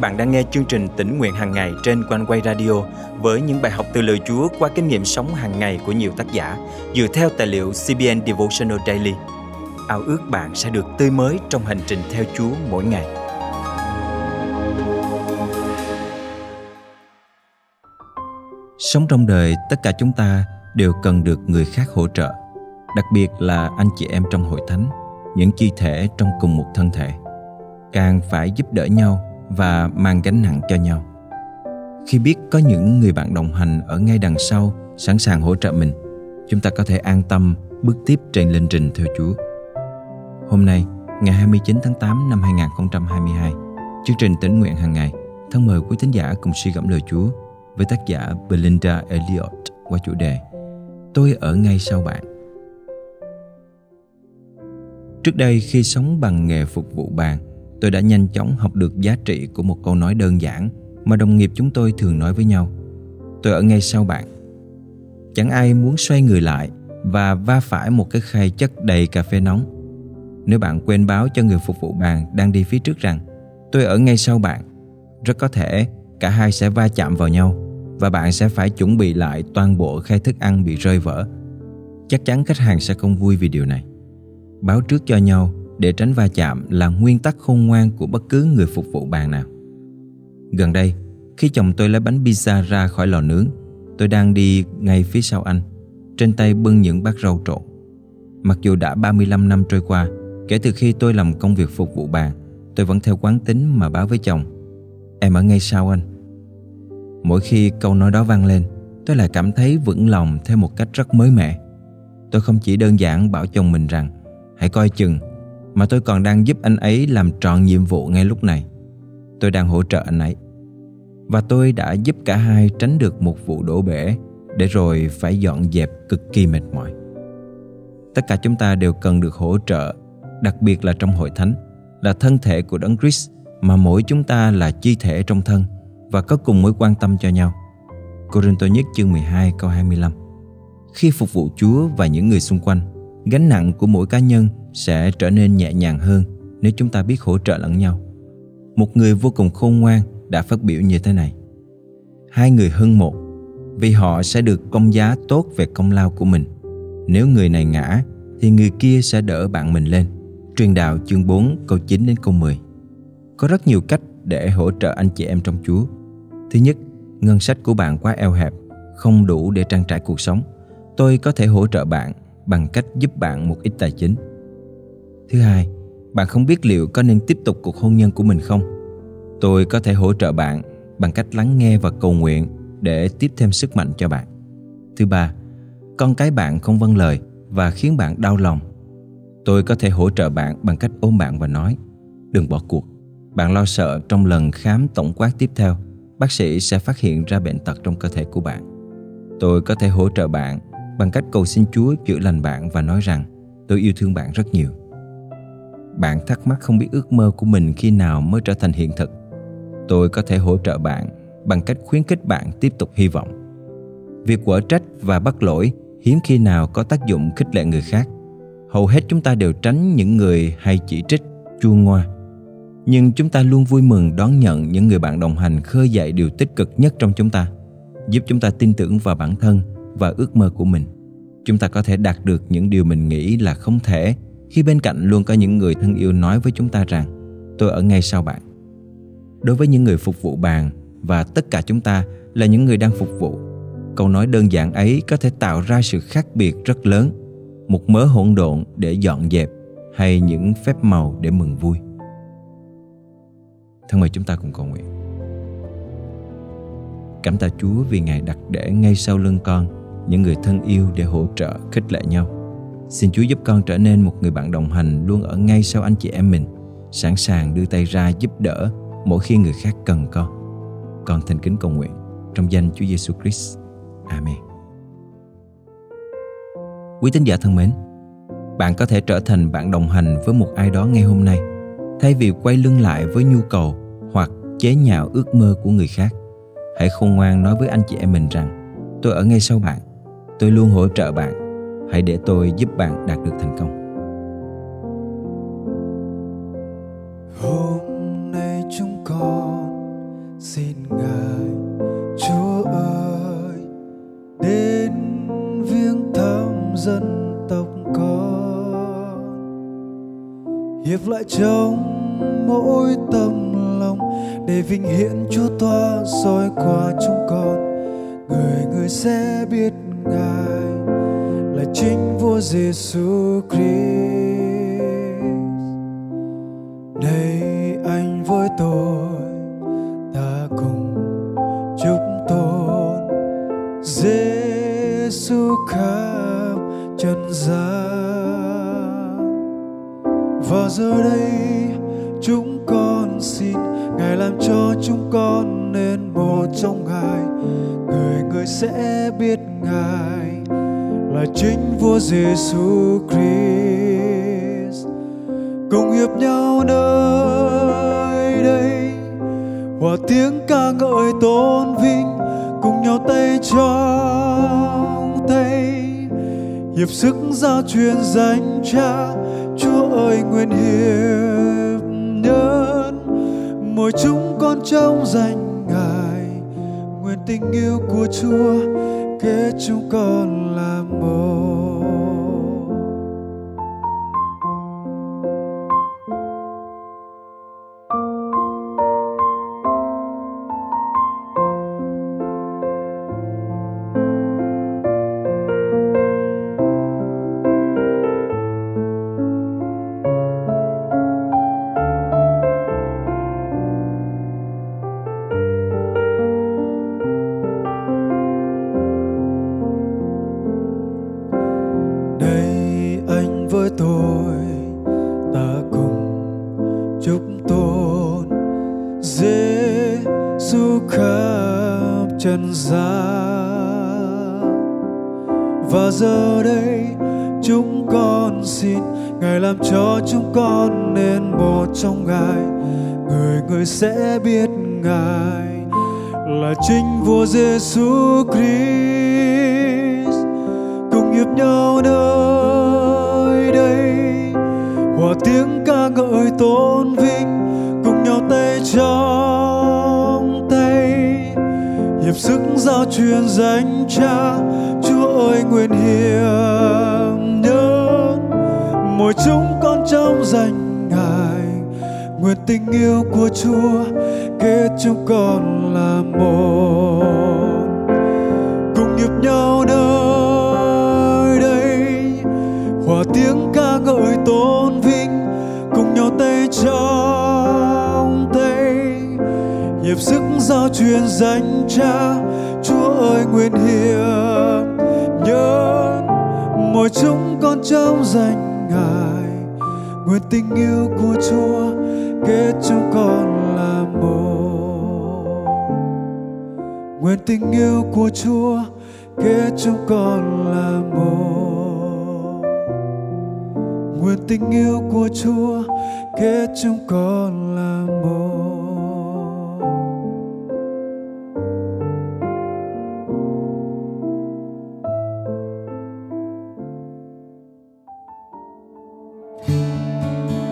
bạn đang nghe chương trình tỉnh nguyện hàng ngày trên quanh quay radio với những bài học từ lời Chúa qua kinh nghiệm sống hàng ngày của nhiều tác giả dựa theo tài liệu CBN Devotional Daily. Ao ước bạn sẽ được tươi mới trong hành trình theo Chúa mỗi ngày. Sống trong đời, tất cả chúng ta đều cần được người khác hỗ trợ, đặc biệt là anh chị em trong hội thánh, những chi thể trong cùng một thân thể. Càng phải giúp đỡ nhau và mang gánh nặng cho nhau khi biết có những người bạn đồng hành ở ngay đằng sau sẵn sàng hỗ trợ mình chúng ta có thể an tâm bước tiếp trên lên trình theo Chúa. Hôm nay, ngày 29 tháng 8 năm 2022, chương trình tỉnh nguyện hàng ngày thân mời quý thính giả cùng suy gẫm lời Chúa với tác giả Belinda Elliot qua chủ đề Tôi ở ngay sau bạn. Trước đây khi sống bằng nghề phục vụ bàn, tôi đã nhanh chóng học được giá trị của một câu nói đơn giản mà đồng nghiệp chúng tôi thường nói với nhau. Tôi ở ngay sau bạn. Chẳng ai muốn xoay người lại và va phải một cái khay chất đầy cà phê nóng. Nếu bạn quên báo cho người phục vụ bàn đang đi phía trước rằng tôi ở ngay sau bạn, rất có thể cả hai sẽ va chạm vào nhau và bạn sẽ phải chuẩn bị lại toàn bộ khay thức ăn bị rơi vỡ. Chắc chắn khách hàng sẽ không vui vì điều này. Báo trước cho nhau để tránh va chạm là nguyên tắc khôn ngoan của bất cứ người phục vụ bàn nào. Gần đây, khi chồng tôi lấy bánh pizza ra khỏi lò nướng, tôi đang đi ngay phía sau anh, trên tay bưng những bát rau trộn. Mặc dù đã 35 năm trôi qua, kể từ khi tôi làm công việc phục vụ bàn, tôi vẫn theo quán tính mà báo với chồng. Em ở ngay sau anh. Mỗi khi câu nói đó vang lên, tôi lại cảm thấy vững lòng theo một cách rất mới mẻ. Tôi không chỉ đơn giản bảo chồng mình rằng hãy coi chừng mà tôi còn đang giúp anh ấy làm trọn nhiệm vụ ngay lúc này. Tôi đang hỗ trợ anh ấy. Và tôi đã giúp cả hai tránh được một vụ đổ bể để rồi phải dọn dẹp cực kỳ mệt mỏi. Tất cả chúng ta đều cần được hỗ trợ, đặc biệt là trong hội thánh, là thân thể của Đấng Christ mà mỗi chúng ta là chi thể trong thân và có cùng mối quan tâm cho nhau. Corinto nhất chương 12 câu 25 Khi phục vụ Chúa và những người xung quanh, gánh nặng của mỗi cá nhân sẽ trở nên nhẹ nhàng hơn nếu chúng ta biết hỗ trợ lẫn nhau. Một người vô cùng khôn ngoan đã phát biểu như thế này. Hai người hơn một vì họ sẽ được công giá tốt về công lao của mình. Nếu người này ngã thì người kia sẽ đỡ bạn mình lên. Truyền đạo chương 4 câu 9 đến câu 10. Có rất nhiều cách để hỗ trợ anh chị em trong Chúa. Thứ nhất, ngân sách của bạn quá eo hẹp, không đủ để trang trải cuộc sống. Tôi có thể hỗ trợ bạn bằng cách giúp bạn một ít tài chính. Thứ hai, bạn không biết liệu có nên tiếp tục cuộc hôn nhân của mình không? Tôi có thể hỗ trợ bạn bằng cách lắng nghe và cầu nguyện để tiếp thêm sức mạnh cho bạn. Thứ ba, con cái bạn không vâng lời và khiến bạn đau lòng. Tôi có thể hỗ trợ bạn bằng cách ôm bạn và nói Đừng bỏ cuộc. Bạn lo sợ trong lần khám tổng quát tiếp theo, bác sĩ sẽ phát hiện ra bệnh tật trong cơ thể của bạn. Tôi có thể hỗ trợ bạn bằng cách cầu xin Chúa chữa lành bạn và nói rằng tôi yêu thương bạn rất nhiều. Bạn thắc mắc không biết ước mơ của mình khi nào mới trở thành hiện thực. Tôi có thể hỗ trợ bạn bằng cách khuyến khích bạn tiếp tục hy vọng. Việc quở trách và bắt lỗi hiếm khi nào có tác dụng khích lệ người khác. Hầu hết chúng ta đều tránh những người hay chỉ trích, chua ngoa. Nhưng chúng ta luôn vui mừng đón nhận những người bạn đồng hành khơi dậy điều tích cực nhất trong chúng ta, giúp chúng ta tin tưởng vào bản thân và ước mơ của mình. Chúng ta có thể đạt được những điều mình nghĩ là không thể khi bên cạnh luôn có những người thân yêu nói với chúng ta rằng, tôi ở ngay sau bạn. Đối với những người phục vụ bàn, và tất cả chúng ta là những người đang phục vụ, câu nói đơn giản ấy có thể tạo ra sự khác biệt rất lớn, một mớ hỗn độn để dọn dẹp hay những phép màu để mừng vui. Thân mời chúng ta cùng cầu nguyện. Cảm tạ chúa vì ngài đặt để ngay sau lưng con, những người thân yêu để hỗ trợ khích lệ nhau. Xin Chúa giúp con trở nên một người bạn đồng hành luôn ở ngay sau anh chị em mình, sẵn sàng đưa tay ra giúp đỡ mỗi khi người khác cần con. Con thành kính cầu nguyện trong danh Chúa Giêsu Christ. Amen. Quý tín giả thân mến, bạn có thể trở thành bạn đồng hành với một ai đó ngay hôm nay, thay vì quay lưng lại với nhu cầu hoặc chế nhạo ước mơ của người khác. Hãy khôn ngoan nói với anh chị em mình rằng, tôi ở ngay sau bạn, tôi luôn hỗ trợ bạn hãy để tôi giúp bạn đạt được thành công. Hôm nay chúng con xin ngài, chúa ơi, đến viếng thăm dân tộc con. Hiệp lại trong mỗi tâm lòng để vinh hiển chúa toa soi qua chúng con. Người người sẽ biết ngài chính vua Giêsu Christ. Đây anh với tôi, ta cùng chúc tôn Giêsu khắp trần gian. Và giờ đây chúng con xin ngài làm cho chúng con nên một trong ngài. Người người sẽ biết ngài là chính vua Giêsu Christ. Cùng hiệp nhau nơi đây, hòa tiếng ca ngợi tôn vinh, cùng nhau tay trong tay. Hiệp sức giao truyền danh cha, chúa ơi nguyện hiệp nhân. Mỗi chúng con trong danh ngài, nguyện tình yêu của chúa kết chúng con là một chúc tôn dễ du khắp trần gian. Và giờ đây chúng con xin ngài làm cho chúng con nên một trong ngài. Người người sẽ biết ngài là chính vua Giêsu Christ. Cùng hiệp nhau nơi tiếng ca ngợi tôn vinh cùng nhau tay trong tay. Hiệp sức giao truyền danh cha, chúa ơi nguyện hiệp nhớ. Mỗi chúng con trong danh ngài, nguyện tình yêu của chúa kết chúng con là một. Cùng hiệp nhau nơi đây, hòa tiếng ca ngợi tôn vinh. Hiệp sức giao truyền danh cha chúa ơi, nguyện hiệp nhớ mỗi chúng con trong danh ngài. Nguyện tình yêu của chúa kết chúng con là một. Nguyện tình yêu của chúa kết chúng con là một. Nguyện tình yêu của chúa kết chúng con là